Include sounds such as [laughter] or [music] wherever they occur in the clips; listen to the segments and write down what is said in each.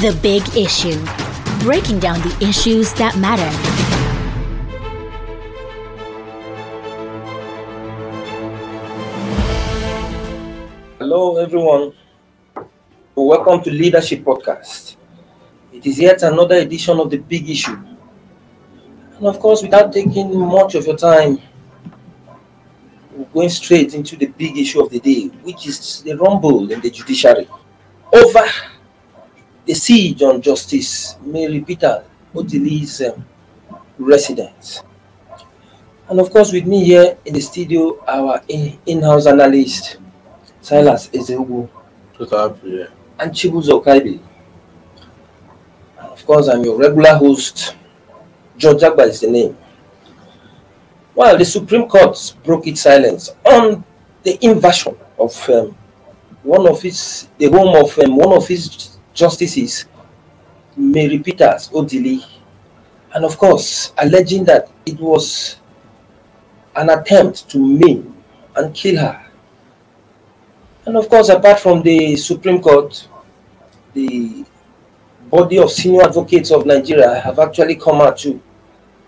The Big Issue. Breaking down the issues that matter. Hello, everyone. Welcome to Leadership Podcast. It is yet another edition of The Big Issue. And of course, without taking much of your time, we're going straight into the big issue of the day, which is the rumble in the judiciary over the siege on Justice Mary Peter Odili's um, residence. And of course, with me here in the studio, our in house analyst, Silas Ezeugu. Good. And Chibuzo Kaibi. And of course, I'm your regular host, George Jagba is the name. While the Supreme Court broke its silence on the invasion of um, one of its, the home of um, one of its justices, Mary Peters Odili, and of course, alleging that it was an attempt to maim and kill her. And of course, apart from the Supreme Court, the body of senior advocates of Nigeria have actually come out to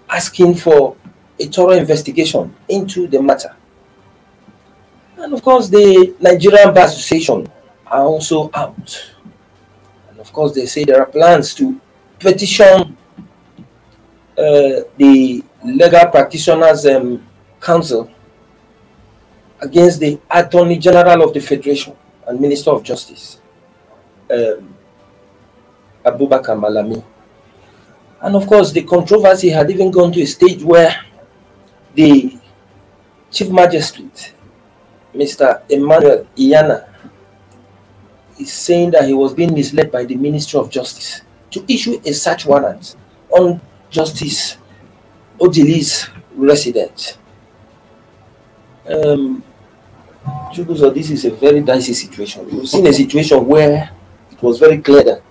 asking for a thorough investigation into the matter. And of course, the Nigerian Bar Association are also out. Of course, they say there are plans to petition uh, the Legal Practitioners um, Council against the Attorney General of the Federation and Minister of Justice, um, Abubakar Malami. And of course, the controversy had even gone to a stage where the Chief Magistrate, Mr. Emmanuel Iyana, is saying that he was being misled by the Ministry of Justice to issue a search warrant on Justice Odili's residence. Um, Chibuzo, this is a very dicey situation. We've seen a situation where it was very clear that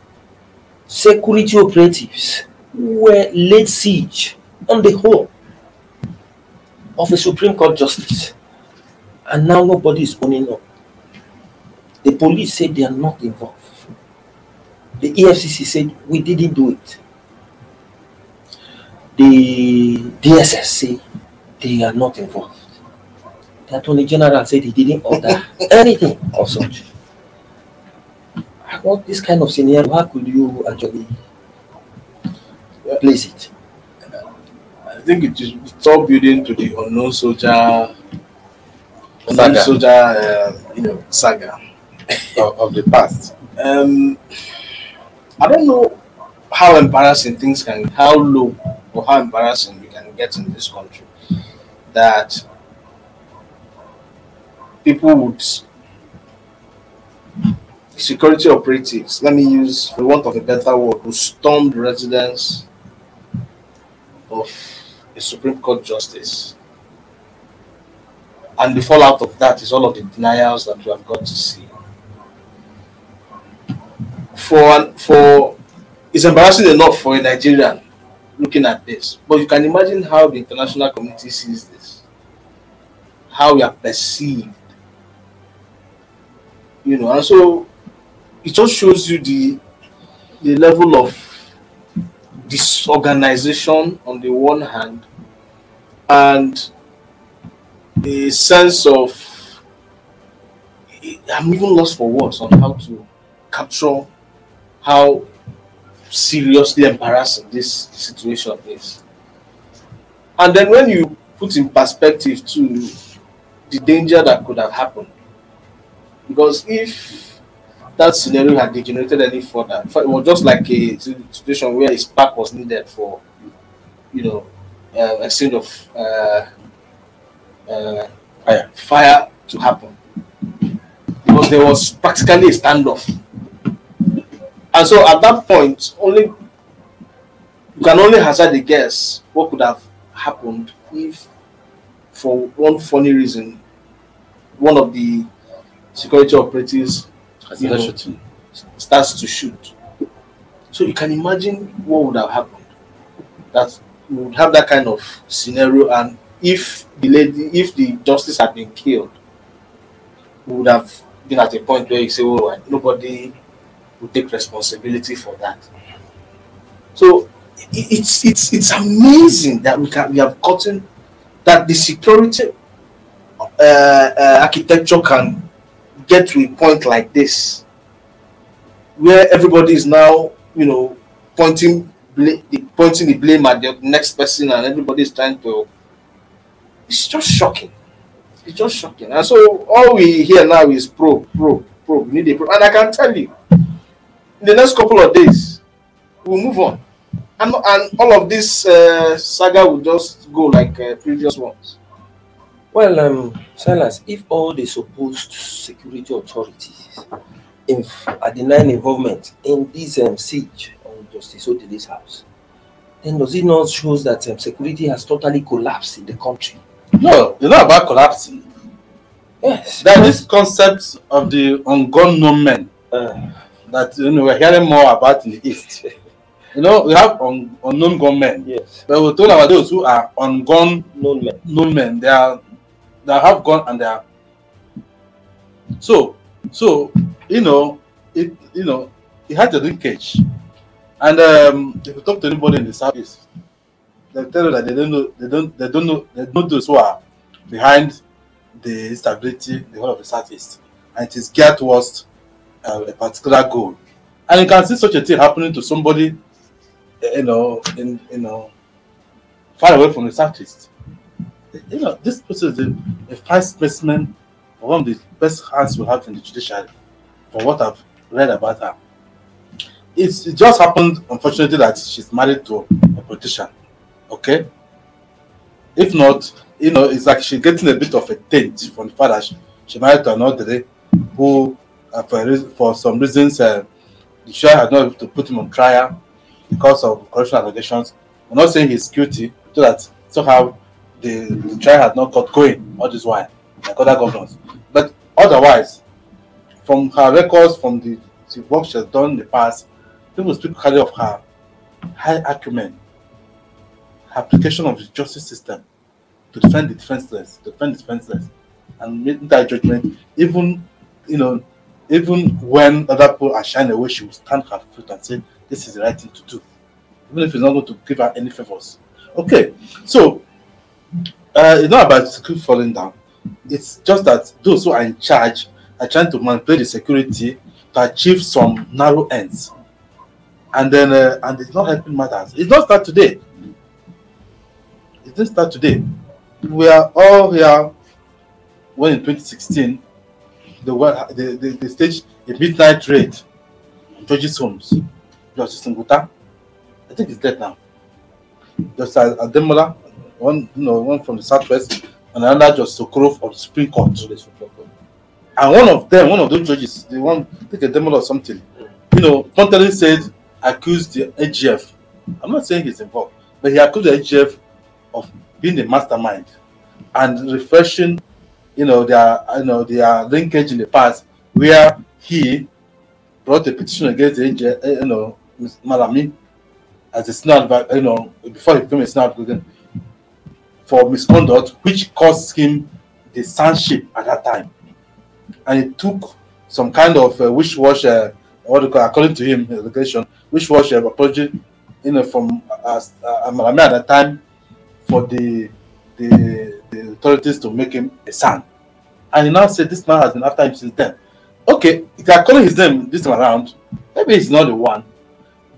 security operatives were laid siege on the whole of a Supreme Court justice, and now nobody is owning up. The police said they are not involved. The EFCC said we didn't do it. The DSS say they are not involved. The Attorney General said he didn't order [laughs] anything of such. I want this kind of scenario, how could you actually place it? I think it is it's all building to the unknown soldier, unknown soldier, uh, you know, saga of, of the past. Um, I don't know how embarrassing things can, how low or how embarrassing we can get in this country that people would security operatives, let me use for want of a better word, who stormed the residence of a Supreme Court justice. And the fallout of that is all of the denials that we have got to see. For for it's embarrassing enough for a Nigerian looking at this, but you can imagine how the international community sees this, how we are perceived, you know, and so it just shows you the the level of disorganization on the one hand and the sense of I'm even lost for words on how to capture how seriously embarrassing this situation is. And then when you put in perspective to the danger that could have happened, because if that scenario had degenerated any further, it was just like a situation where a spark was needed for, you know, uh, exchange of uh, uh, fire to happen because there was practically a standoff. And so at that point, only you can only hazard a guess what could have happened if, for one funny reason, one of the security operatives you know, starts to shoot. So you can imagine what would have happened. That we would have that kind of scenario, and if the lady, if the justice had been killed, we would have been at a point where you say, "Oh, nobody will take responsibility for that. So it's it's it's amazing that we can we have gotten that the security uh, uh, architecture can get to a point like this where everybody is now you know pointing pointing the blame at the next person and everybody is trying to it's just shocking. It's just shocking. And so all we hear now is probe probe probe. We need a probe. And i can tell you in the next couple of days we'll move on and, and all of this uh, saga will just go like uh, previous ones Well, um, Silas, if all the supposed security authorities in, are denying involvement in this um, siege on Justice Odili's house, then does it not show that um, security has totally collapsed in the country? No, it's not about collapsing. Yes. There is this concept of the unborn known men Uh, that you know we're hearing more about in the east. You know, we have un, unknown gunmen, yes. but we're talking about those who are unborn Known men. known men. They are they have gone and they are so so you know it you know it had a linkage. And um, if you talk to anybody in the southeast, they'll tell you that they don't know they don't they don't know they know those who are behind the instability the whole of the southeast. And it is geared towards uh, a particular goal. And you can see such a thing happening to somebody eh, you know in you know far away from the southeast you know, this person is a, a fine specimen one of the best hands we have in the judiciary, from what I've read about her. It's, it just happened, unfortunately, that she's married to a politician. Okay? If not, you know, it's like she's getting a bit of a taint from the fact that she, she married to another who, uh, for, for some reasons, uh, the sheriff had not to put him on trial because of corruption allegations. I'm not saying he's guilty, so that somehow the, the trial had not got going all this while, like other governors. But otherwise, from her records, from the, the work she has done in the past, people speak highly of her high acumen, her application of the justice system to defend the defenseless, to defend the defenseless, and make that judgment, even you know, even when other people are shying away, she will stand her foot and say, This is the right thing to do. Even if it's not going to give her any favors. Okay, so uh, it's not about security falling down. It's just that those who are in charge are trying to manipulate the security to achieve some narrow ends, and then uh, and it's not helping matters. It's not start today. It didn't start today. We are all here when in 2016 the the, the, the stage a midnight raid on George's homes. Justice Ngwuta, I think he's dead now. Justice Ademola, one you know one from the southwest, and another Justice Okoro of the Supreme Court. And one of them, one of those judges, the one I think Ademola or something, you know, frontally said accused the AGF. I'm not saying he's involved, but he accused the AGF of being the mastermind and refreshing, you know, their you know their linkage in the past where he brought a petition against the AGF, eh, you know. Malami as a senior you know, before he became a advocate for misconduct, which cost him the sanship at that time. And it took some kind of uh, wish wash, uh, according to him, allegation, wish wash uh, apology, you know, from uh, uh, Malami at that time for the the authorities to make him a SAN. And he now said this man has been after him since then. Okay, if you are calling his name this time around, maybe he's not the one,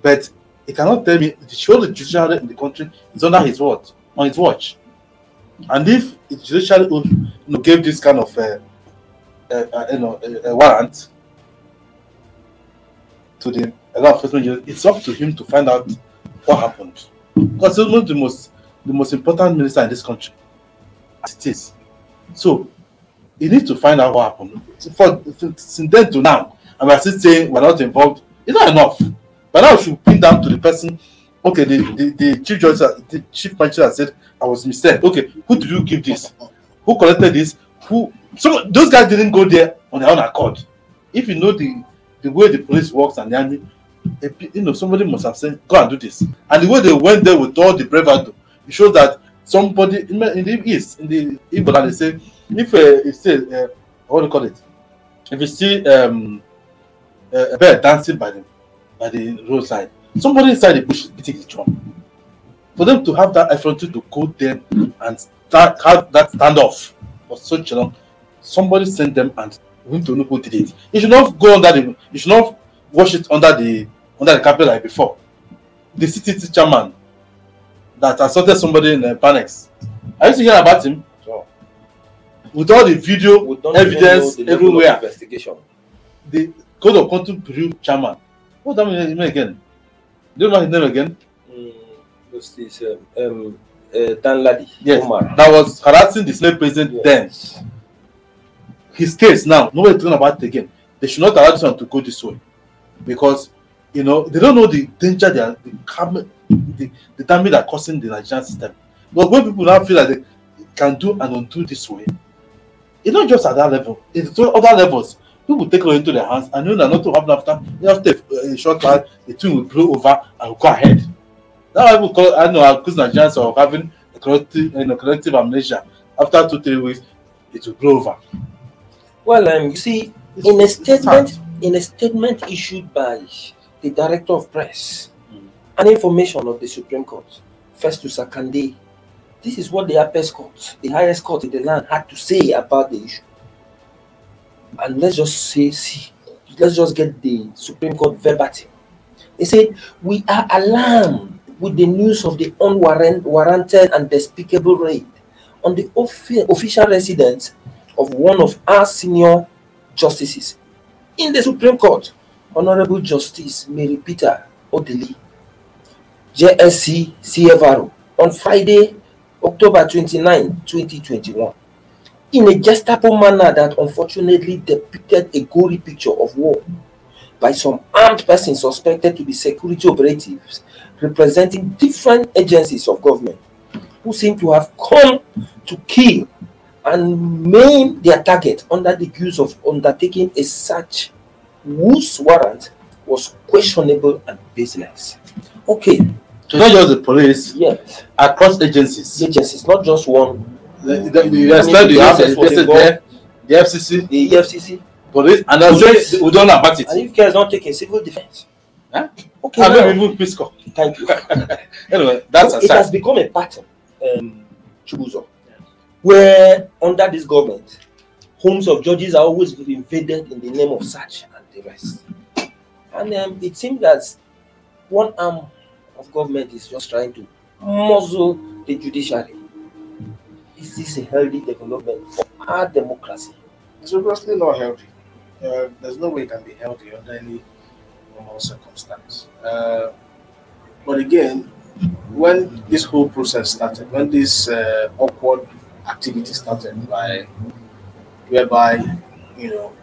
but he cannot tell me the the judiciary in the country is under his watch, on his watch. And if the judiciary would, you know, gave this kind of uh, uh, uh, you know a, a warrant to the it's up to him to find out what happened. Because he's the most the most important minister in this country, as it is. So he need to find out what happened. For since then to now, and we're still saying we're not involved. It's not enough. But now we should pin down to the person. Okay, the, the, the chief judge, uh, the chief magistrate said I was misled. Okay, who did you give this? Who collected this? Who? So those guys didn't go there on their own accord. If you know the the way the police works and the army, you know somebody must have said go and do this. And the way they went there with all the bravado, it shows that somebody in the, in the east in the Igbo land, they say if uh, you say uh, what do you call it? If you see um uh, a bird dancing by the by the roadside. Somebody inside the bush beating the drum. For them to have that effrontery to go there and start have that standoff for such a long, somebody sent them and we need to know who did it. You should not go under the. You should not wash it under the under the carpet like before. The CCT chairman that assaulted somebody in the Banex. I used to hear about him So, with all the video we don't evidence the everywhere. Investigation. The code of conduct bureau chairman. What that mean again? Do you know his name again? Mm, this? Um, um, uh, Danladi. Yes. Umar. That was harassing the slave president then. His case now, nobody talking about it again. They should not allow this one to go this way. Because you know they don't know the danger they are the, cam- the, the damage are causing the Nigerian system. But when people now feel like they can do and undo this way, it's not just at that level, it's to other levels. People take law into their hands and you know that nothing will happen after after a, a short time, the thing will blow over and go ahead. Now people call I know I accuse Nigerians of having a collective, you know, collective amnesia. After two, three weeks, it will blow over. Well, um, you see, It's- in a statement, in a statement issued by the director of press And information of the Supreme Court, first Festus Akande, this is what the apex court, the highest court in the land, had to say about the issue. And let's just say, see, let's just get the Supreme Court verbatim. They said, We are alarmed with the news of the unwarranted and despicable raid on the offi- official residence of one of our senior justices in the Supreme Court, Honorable Justice Mary Peter Odili, JSC CFRO, on Friday, October 29, 2021, in a Gestapo manner that unfortunately depicted a gory picture of war by some armed persons suspected to be security operatives representing different agencies of government who seem to have come to kill and maim their target under the guise of undertaking a search whose warrant was questionable and baseless. Okay, not just the police, yes, across agencies. agencies, not just one. The, the, the, you expect you have the Process there, the FCC, The EFCC, police, and then Police. we don't know about it. and if care is not taken, civil defense. Huh? Okay, And now, maybe even Peace Corps. thank you. [laughs] Anyway, that's So it has become a pattern, um, Chibuzo, where under this government, homes of judges are always invaded in the name of search and the rest. And um, it seems that one arm of government is just trying to muzzle the judiciary. Is this a healthy development for our democracy? It's obviously not healthy. Uh, there's no way it can be healthy under any normal circumstance. Uh, but again, when this whole process started, when this uh, awkward activity started by whereby you know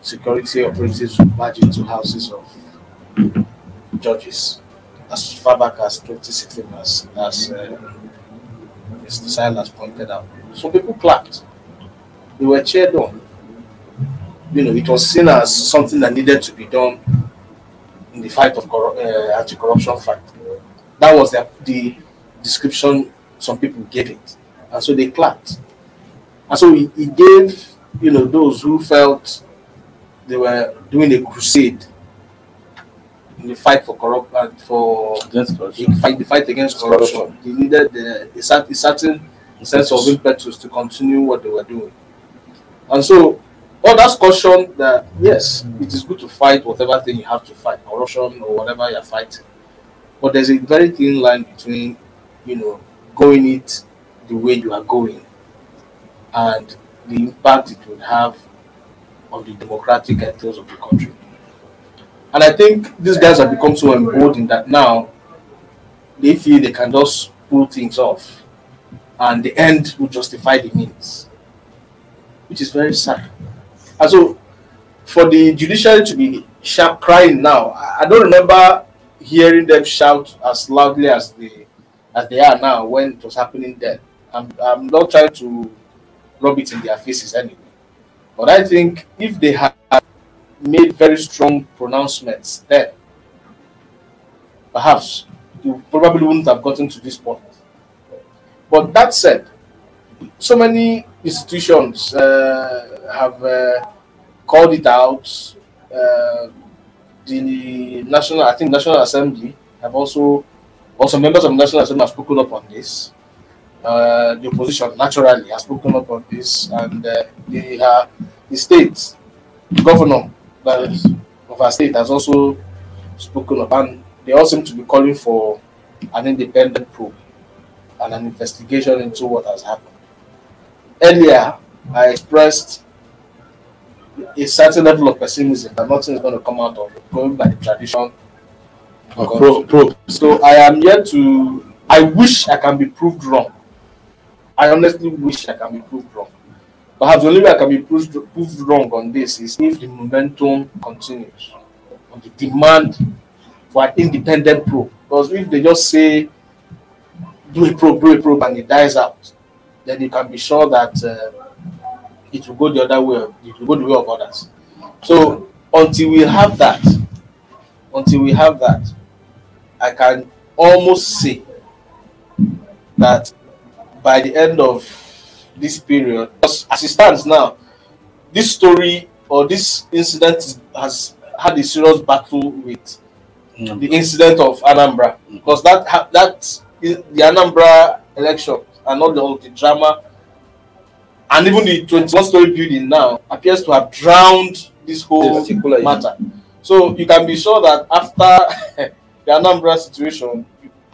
security operatives would barge into houses of judges as far back as 2016 as as uh, Mr. Silas pointed out. So people clapped. They were cheered on you know, it was seen as something that needed to be done in the fight of corru- uh, anti-corruption fight. That was the, the description some people gave it, and so they clapped. And so he gave, you know, those who felt they were doing a crusade in the fight for uh, corruption, for the corruption. fight, the fight against corruption. They needed the, a, cer- a certain sense of impetus to continue what they were doing. And so all that's caution that yes, it is good to fight whatever thing you have to fight, corruption or whatever you're fighting. But there's a very thin line between, you know, going it the way you are going and the impact it would have on the democratic ethos of the country. And I think these guys have become so emboldened that now they feel they can just pull things off and the end will justify the means, which is very sad. And so, for the judiciary to be sharp crying now, I don't remember hearing them shout as loudly as they as they are now when it was happening then. I'm, I'm not trying to rub it in their faces anyway. But I think if they had made very strong pronouncements then, perhaps you probably wouldn't have gotten to this point. But that said, so many institutions uh, have uh, called it out. Uh, the national, I think National Assembly have also, also members of National Assembly have spoken up on this. Uh, the opposition naturally has spoken up on this, and uh, the the state governor that is of our state has also spoken up, and they all seem to be calling for an independent probe and an investigation into what has happened. Earlier, I expressed a certain level of pessimism that nothing is going to come out of it, going by the tradition. Pro, pro. So I am yet to. I wish I can be proved wrong. I honestly wish I can be proved wrong. Perhaps the only way I can be proved, proved wrong on this is if the momentum continues on the demand for an independent probe. Because if they just say do a probe, do a probe, and it dies out, then you can be sure that uh, it will go the other way. It will go the way of others. So until we have that, until we have that, I can almost say that by the end of this period, as as it stands now, this story or this incident has had a serious battle with Mm. the incident of Anambra because that ha- that the Anambra election and all the, all the drama and even the 21 story building now appears to have drowned this whole matter. So you can be sure that after [laughs] the Anambra situation,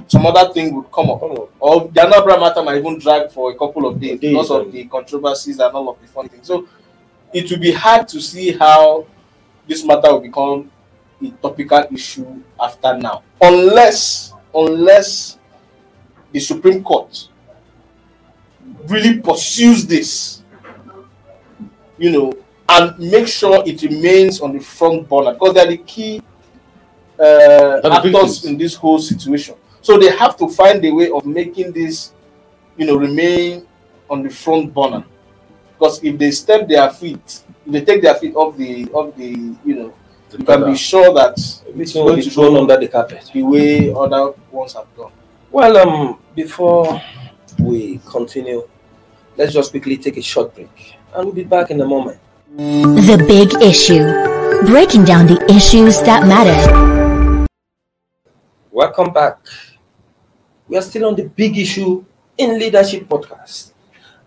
some other thing would come up. Or the Anambra matter might even drag for a couple of days Days, because of the controversies and all of the funny things. So it will be hard to see how this matter will become a topical issue after now. Unless unless the Supreme Court really pursues this, you know, and make sure it remains on the front burner because they're the key uh, actors in this whole situation. So they have to find a way of making this, you know, remain on the front burner. Because if they step their feet, if they take their feet off the off the, you know, you can be sure that It's going to be thrown under the carpet. the way other ones have done. Well, um, before we continue, let's just quickly take a short break, and we'll be back in a moment. The Big Issue. Breaking down the issues that matter. Welcome back. We are still on the big issue in leadership podcast,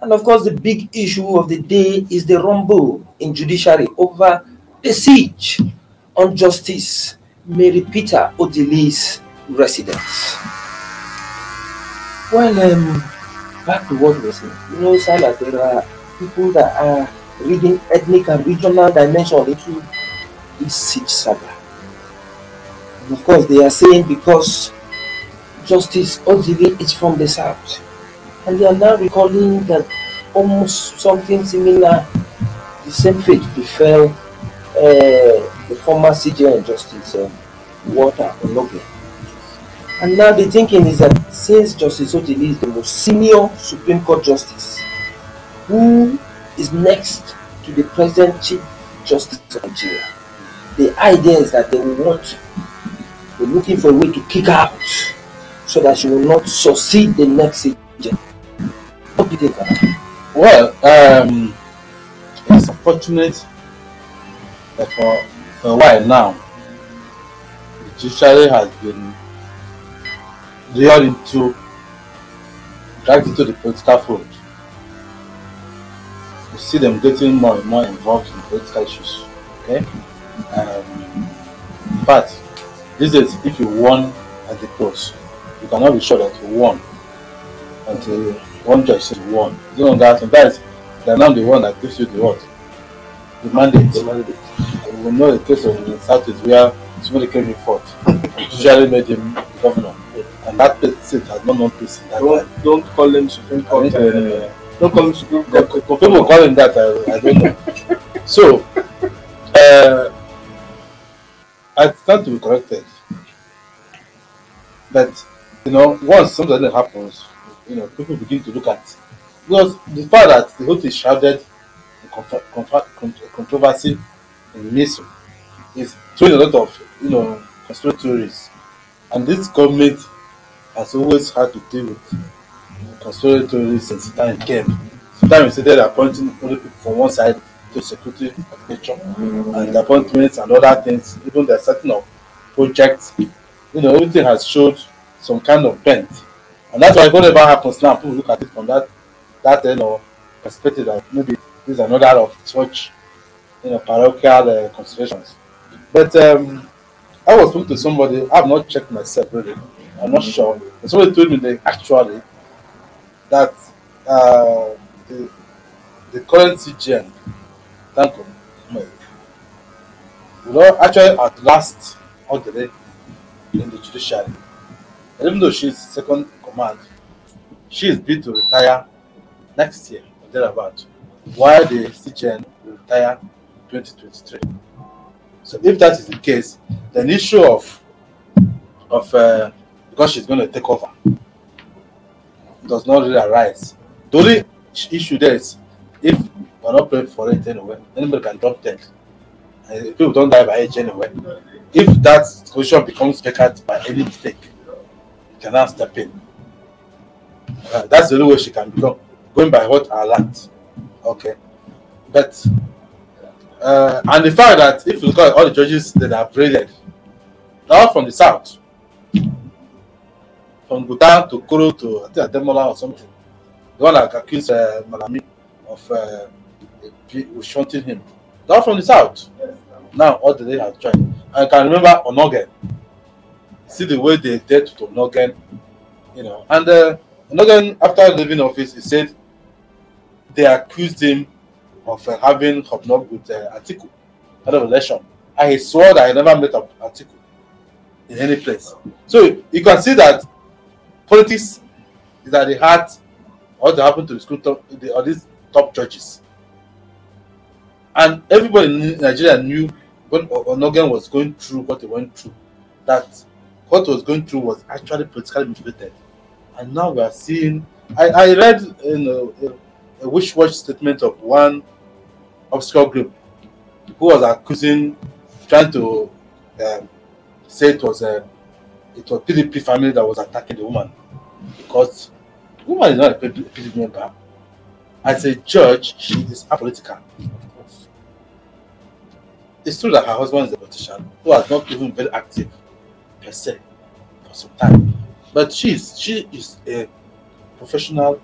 and of course, the big issue of the day is the rumble in judiciary over the siege on Justice Mary Peter Odili's residence. Well, um, back to what we were saying. You know, Silas, there are people that are reading ethnic and regional dimension into this siege saga. And of course, they are saying because Justice Odili is from the south, and they are now recalling that almost something similar, the same fate befell uh, the former CJN Justice um, Walter Onnoghen. And now the thinking is that since Justice Odili is the most senior Supreme Court Justice, who is next to the present Chief Justice of Nigeria, the idea is that they will want, looking for a way to kick out so that she will not succeed the next CJN. What do you think? Baba? Well, um, it's unfortunate that for, for a while now, the judiciary has been lured into, dragged into the political fold. You see them getting more and more involved in political issues. Okay? Um, in fact, is if you won at the polls, you cannot be sure that you won until one judge says you won. You know that sometimes they're not the one that gives you the what? The mandate. The mandate. We know the case of the Southeast where somebody came in fourth. Usually made him the governor. And that state has not known peace in that. Don't don't call them Supreme Court. think, uh, uh, don't call them Supreme Court. people call him that, I, I don't know. [laughs] so, uh, I stand to be corrected. But, you know, once something happens, you know, people begin to look at because the fact that the whole thing shrouded in controversy in mystery is throwing a lot of, you know, conspiratories. And this government has always had to deal with conspiratories since time came. Sometimes say they're appointing only people from one side, to security of nature and appointments and other things, even the setting of projects, you know, everything has showed some kind of bent. And that's why whatever happens now, people look at it from that that you know perspective that maybe this is another of such you know parochial uh, considerations. But um, I was talking to somebody, I've not checked myself really, I'm not sure. But somebody told me that actually that uh, the, the current CJN, thank you, you know, actually at last the day in the judiciary. Even though she's second command, she is due to retire next year or thereabout, while the CJN will retire 2023. So if that is the case, then issue of of uh, because she's going to take over does not really arise. The only issue there is we're not prepared for it anybody can drop dead. And people don't die by age anyway. If that position becomes vacant by any mistake, you cannot step in. Uh, that's the only way she can become going by what I learned. Okay. But uh, and the fact that if you look at all the judges that are rated, they're all from the south. From Ngwuta to Kuru to I think Ademola or something. The one that accused uh, Malami of uh, shunting him. They're from the south. Now all the day have joined. I can remember Onnoghen. See the way they did to Onnoghen, you know. And uh, Onnoghen, after leaving office, he said they accused him of uh, having hobnob with uh, Atiku at of election. And he swore that he never met Atiku in any place. So you can see that politics is at the heart what happened to the school top, the, or these top judges. And everybody in Nigeria knew when Onnoghen was going through what he went through, that what was going through was actually politically motivated. And now we are seeing. I, I read in a, a wish watch statement of one obscure group who was accusing, trying to um, say it was a it was PDP family that was attacking the woman because the woman is not a PDP member. As a judge, she is apolitical. It's true that her husband is a politician who has not even very active per se for some time. But she is she is a professional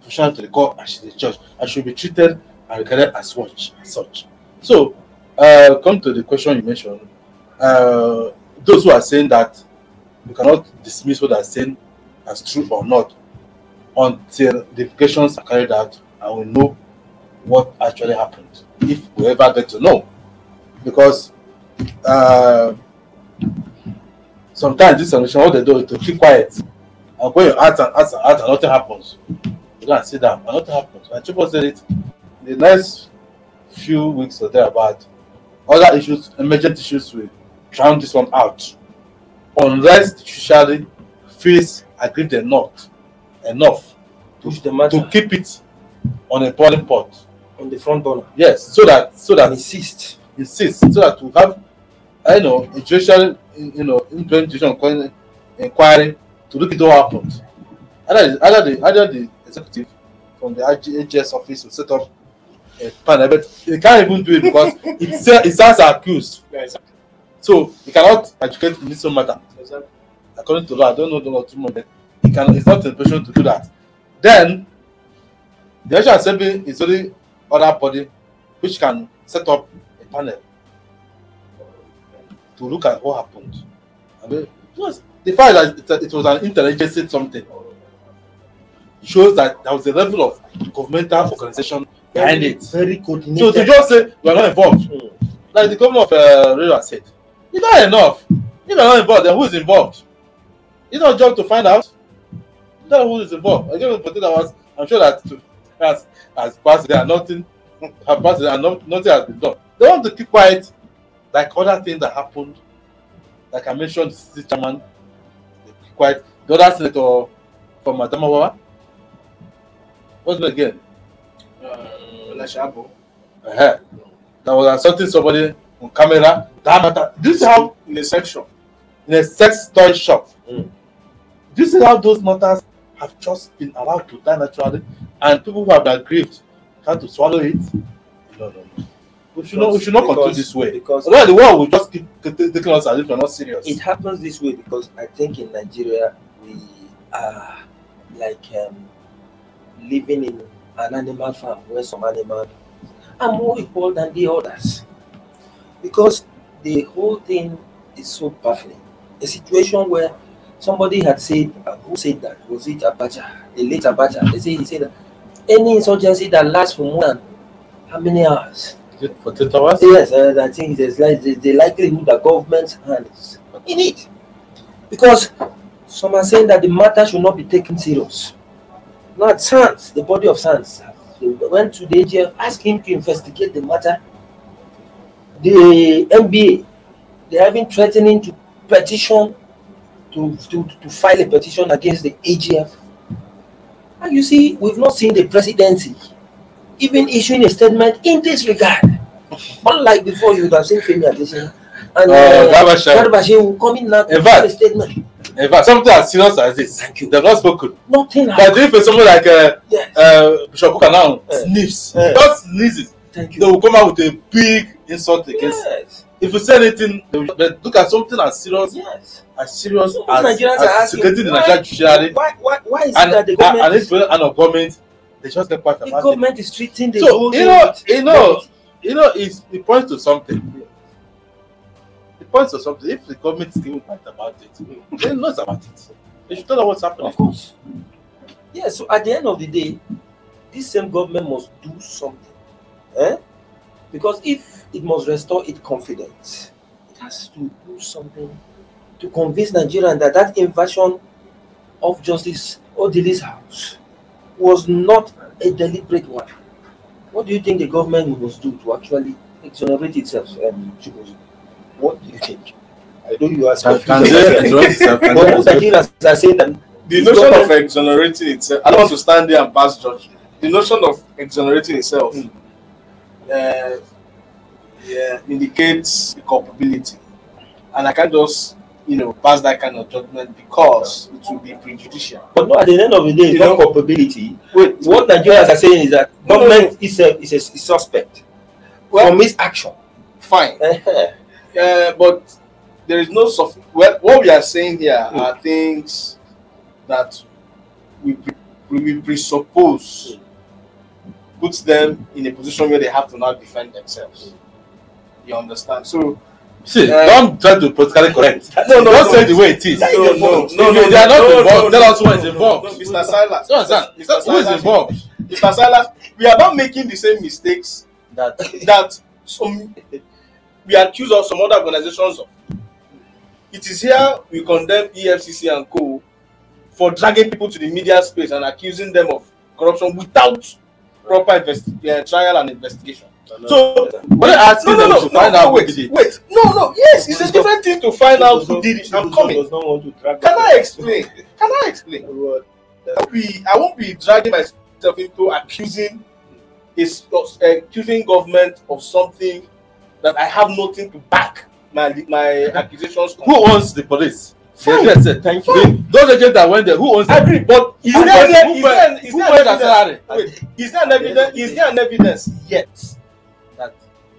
professional to the court and she's a judge and she'll be treated and regarded as such as such. So uh, come to the question you mentioned. Uh, those who are saying that you cannot dismiss what they're saying as true or not until the implications are carried out and we know what actually happened if we ever get to know because uh, sometimes this solution all they do is to keep quiet. And when you ask and ask and ask and nothing happens you go and sit down and nothing happens. And Chukwu said it the next few weeks or thereabout other issues emergent issues will drown this one out. Unless the judiciary feels aggrieved enough enough Push the matter. to keep it on a boiling pot. On the front burner. Yes so that so that and insist. insist so that we have I know a judicial you know implementation inquiry- inquiry to look into what happened. Either the, either the either the executive from the IG AGS office will set up a panel, but they can't even do it because [laughs] it sa- it stands accused. So he cannot educate in this own matter. According to law, I don't know the law too much, but he can it's not in a position to do that. Then the National Assembly is only other body which can set up a panel to look at what happened. And then, plus, the fact that it, it was an interagency something shows that there was a level of governmental organization behind it. Very So to just say we are not involved, Mm. like the governor of uh, Rivers said, it's not enough. If you are not involved, then who is involved? It's not a job to find out. Tell who is involved. I give it ten hours. I'm sure that to, as as past there, are nothing [laughs] have passed there, and not, nothing has been done. They want to keep quiet, like other things that happened. Like I mentioned, the city chairman, they keep quiet. The other senator from Adamawa, what's it again? Elisha Abbo. uh that was assaulting somebody on camera. That matter. Do you see how in a section. in a sex toy shop? Mm. Do you see how those matters have just been allowed to die naturally, and people who have been aggrieved had to swallow it? No, no, no. We should not. We should not Because- continue this way. because- Otherwise, the world will just keep taking us as if we're not serious. It happens this way because I think in Nigeria we are like um, living in an animal farm where some animals are more equal than the others. Because the whole thing is so baffling. A situation where somebody had said, uh, who said that? Was it Abacha? The late Abacha. They say he said that any insurgency that lasts for more than how many hours? For ten hours? Yes, and I think there's like there's the likelihood that government's hand is in it. Because some are saying that the matter should not be taken serious. Now SANs, the body of SANs, went to the AGF, asked him to investigate the matter. The NBA, they have been threatening to petition to, to, to file a petition against the AGF. And you see, we've not seen the presidency even issuing a statement in this regard. Unlike before, you would have seen Femi Adesina and Uh, uh, Garba Shehu. Garba Shehu coming now to In fact- a statement. In fact, something as serious as this, Thank you. they've not spoken. Nothing But if it's someone like uh, Yes. uh, Bishop now Eh. sniffs, Eh. just sneezes, Thank you. they will come out with a big insult against. Yes. If you say anything, they will, but look at something as serious Yes. as serious as, Nigerians as asking, security in the why- Nigerian judiciary Why, why, why is and, it that the and, government, and it's been an of government, they just get the about it. government is treating the So whole you know, you know, you know, it's, it points to something. It points to something. If the government is giving quiet about it, they knows about it. They should tell us what's happening. Of course. Yeah, so at the end of the day, this same government must do something. Eh? Because if it must restore its confidence, it has to do something to convince Nigerians that that invasion of Justice Odili's house was not a deliberate one. What do you think the government must do to actually exonerate itself? Um, what do you think? I know you are Can, confused. can they exonerate themselves? Can But they most exonerate- Nigerians are saying The notion of exonerating itself, I don't want to stand there and pass judgment. The notion of exonerating itself Mm. uh, yeah, indicates the culpability. And I can't just, you know, pass that kind of judgment because it will be prejudicial. But no, at the end of the day, it's not culpability. Wait, What Nigerians are saying is that No, no, government is a is a is suspect Well- for misaction. fine. [laughs] Uh, but there is no soft. Well, what we are saying here Mm. are things that we, pre- we presuppose puts them in a position where they have to now defend themselves. You understand? So See, Uh, don't try to politically correct. [laughs] No, no, Just no. say the way it is. no, no, no, no, If no, they are not no, involved, no, tell us who no, is no, involved. No, Mr. Silas. You understand? Mr. Who is Silas, involved? Mr. Silas, we are not making the same mistakes That that some we accuse of some other organizations of. It is here we condemn EFCC and co for dragging people to the media space and accusing them of corruption without proper investi- uh, trial and investigation. So But they asking no, no, them no, to find no, out who wait, did it. wait, no, no, yes, it's a different thing to find out who did it. I'm coming. Does not want to drag Can I explain? Can I explain? I won't be, I won't be dragging myself into accusing is uh, accusing government of something that I have nothing to back my my accusations. Who owns the police? Fine. They just said, Thank the- you. Those agents that went there, who owns I agree, but is Who there, paid- there, who is paid- there, is who there an evidence? Wait, is there an evidence? Is there an evidence yet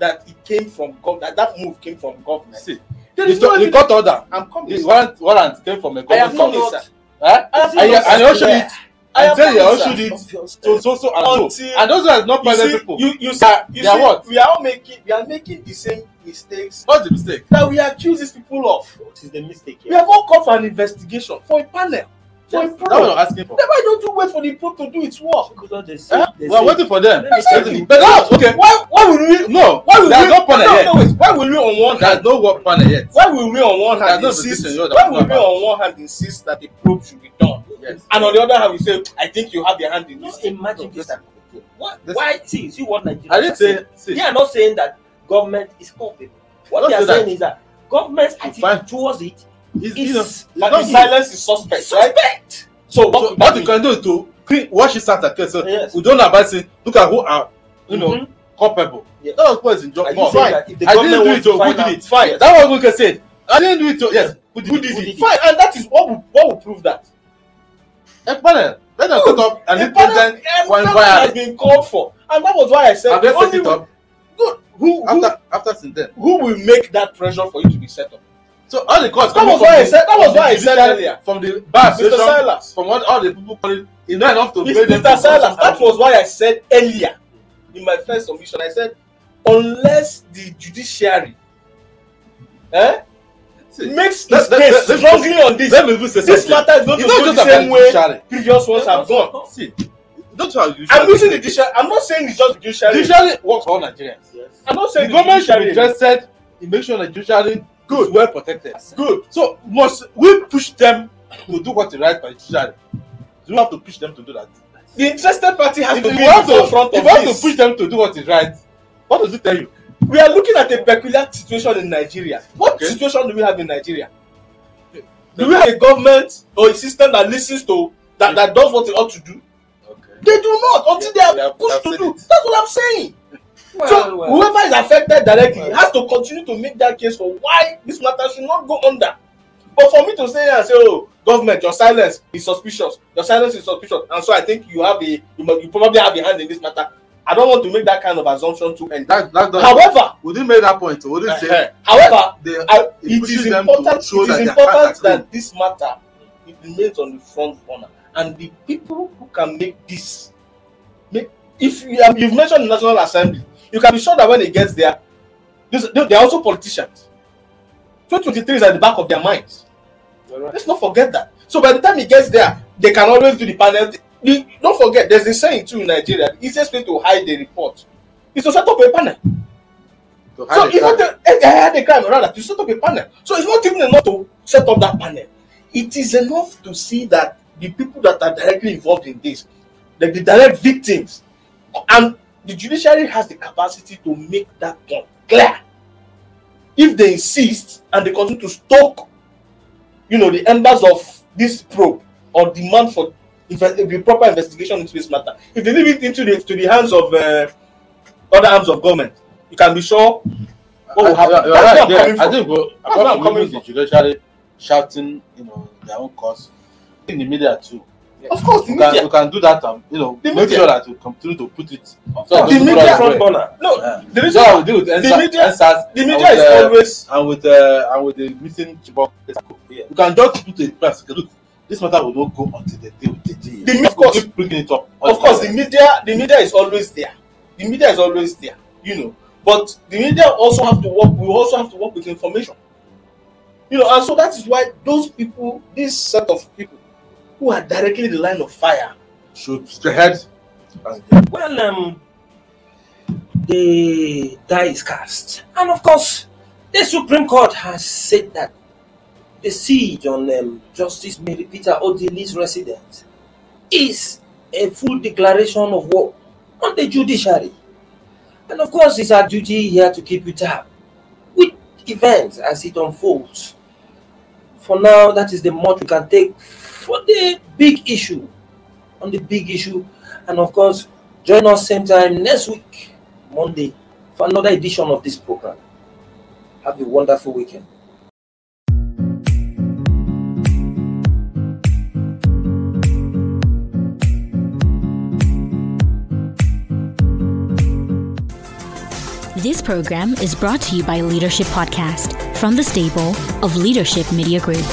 that that it came from gov that that move came from government? See, There the, is no the evidence. court order, I'm coming. the warrant, warrant came from a government coming, source. sir. Huh? I am And you- coming, and you sir. issued it, I am and then you coming, sir. issued it so, so, so, and so. Until- And those are not You private see, people. you you see, They are- you they are see, what? we are all making we are making the same mistakes What's the mistake? that we accuse these people of. What is the mistake We have all come for an investigation for a panel for a That's what probe. I'm asking for. Then why don't you wait for the probe to do its work? Because they eh? say, Huh? they We are say- waiting for them. Let me tell Waiting. you. But now, okay, Why why will we no, why will there's we no panel no, yet. no, wait, why will we on one There's hand no work panel yet. why will we on one hand There's no insist decision why will we on one hand insist that the probe should be done Yes. and on the other hand we say I think you have your hand in this Just thing. imagine this type of. What? Why? See, see what Nigerians I didn't saying. say, see, They are not saying that government is culpable. What they are saying is that government's Fine. attitude towards it it's, is you know, it's But not the good. silence is suspect, right? suspect. So what So what that you mean? can do is to clean, wash it out again. So Yes. we don't advise it. Look at who are, you know, Mhm. culpable. Yeah. That was what is in job. Are you more. saying that if the I government didn't do wants it. to oh, Who did it? Fine. That was what we said. I didn't do it. oh, Yes. Who did Who it? did Who it? did it? Fine, and that is what will, what will prove that. A panel. Let them set up and The then panel, then a one panel has been called for, and that was why I said Have they the set it up? Good. Who who, after after then. who will make that pressure for you to be set up? So all the courts That was why I said- that was why I said earlier. from the bar Mr. Silas. from what all the people calling, it's not enough to Mr. pay them. to Silas, that was why I said earlier in my first submission, I said unless the judiciary eh, makes its case strongly on this, this matter is going to go the same the way previous ones have gone. See, don't you I'm using the judiciary. I'm not saying it's just the judiciary. judiciary works for all Nigerians. I'm not The saying government should be interested in making sure the judiciary Good. is well protected. Good. So must we push them to do what is right by the judiciary? Do we have to push them to do that? The interested party has If to you be in have the to, forefront if of you have to push them to do what is right, what does it tell you? We are looking at a peculiar situation in Nigeria. What Okay. situation do we have in Nigeria? Do we have a government or a system that listens to that, that does what it ought to do? Okay. They do not until they They are pushed to do. it. That's what I'm saying. Well, so well. whoever is affected directly Well. has to continue to make that case for why this matter should not go under. But for me to say and say, "Oh, government, your silence is suspicious. Your silence is suspicious," and so I think you have a you, must, you probably have a hand in this matter. I don't want to make that kind of assumption too. And That, that, that, however, we didn't make that point. So we didn't say uh, however, they, I, it it pushes is them to important. show It that is their cards important are that this matter it remains on the front runner, and the people who can make this, make if you have, you've mentioned the National Assembly, you can be sure that when it gets there, this, they, they are also politicians. 2023 is at the back of their minds. Let's not forget that. So by the time it gets there, they can always do the panel. The, don't forget, there's a saying too in Nigeria: the easiest way to hide a report is to set up a panel. to So even the it's not crime. the, eh, eh, the crime rather to set up a panel. So it's not even enough to set up that panel. It is enough to see that the people that are directly involved in this, like the direct victims, and the judiciary has the capacity to make that point clear. If they insist and they continue to stoke, you know, the embers of this probe or demand for the proper investigation into this matter, if they leave it into the to the hands of uh, other arms of government, you can be sure what will I- happen. That's right where. I'm coming I from. think well, where I'm from coming even the judiciary shouting, you know, their own cause, in the media too. Of course, the We can, media. we can do that and you know The make media. sure that we continue to put it. Of So the media. us away. burner. No, Yeah. the So reason I why will deal with the media- NSAS the media with, is uh, always and with uh, and with the missing Chibok. Yeah. You can just put a place. Look, this matter will not go until the day with the day. The- of course. keep bringing it up. of course the media the media is always there the media is always there you know but the media also have to work we also have to work with information you know and so that is why those people this set of people who are directly in the line of fire should spearhead. Well, um, the die is cast, and of course, the Supreme Court has said that the siege on um, Justice Mary Peter Odili's residence is a full declaration of war on the judiciary, and of course, it's our duty here to keep you tab with events as it unfolds. For now, that is the much we can take for the big issue on the big issue. And of course, join us same time next week, Monday, for another edition of this program. Have a wonderful weekend. This program is brought to you by Leadership Podcast from the stable of Leadership Media Group.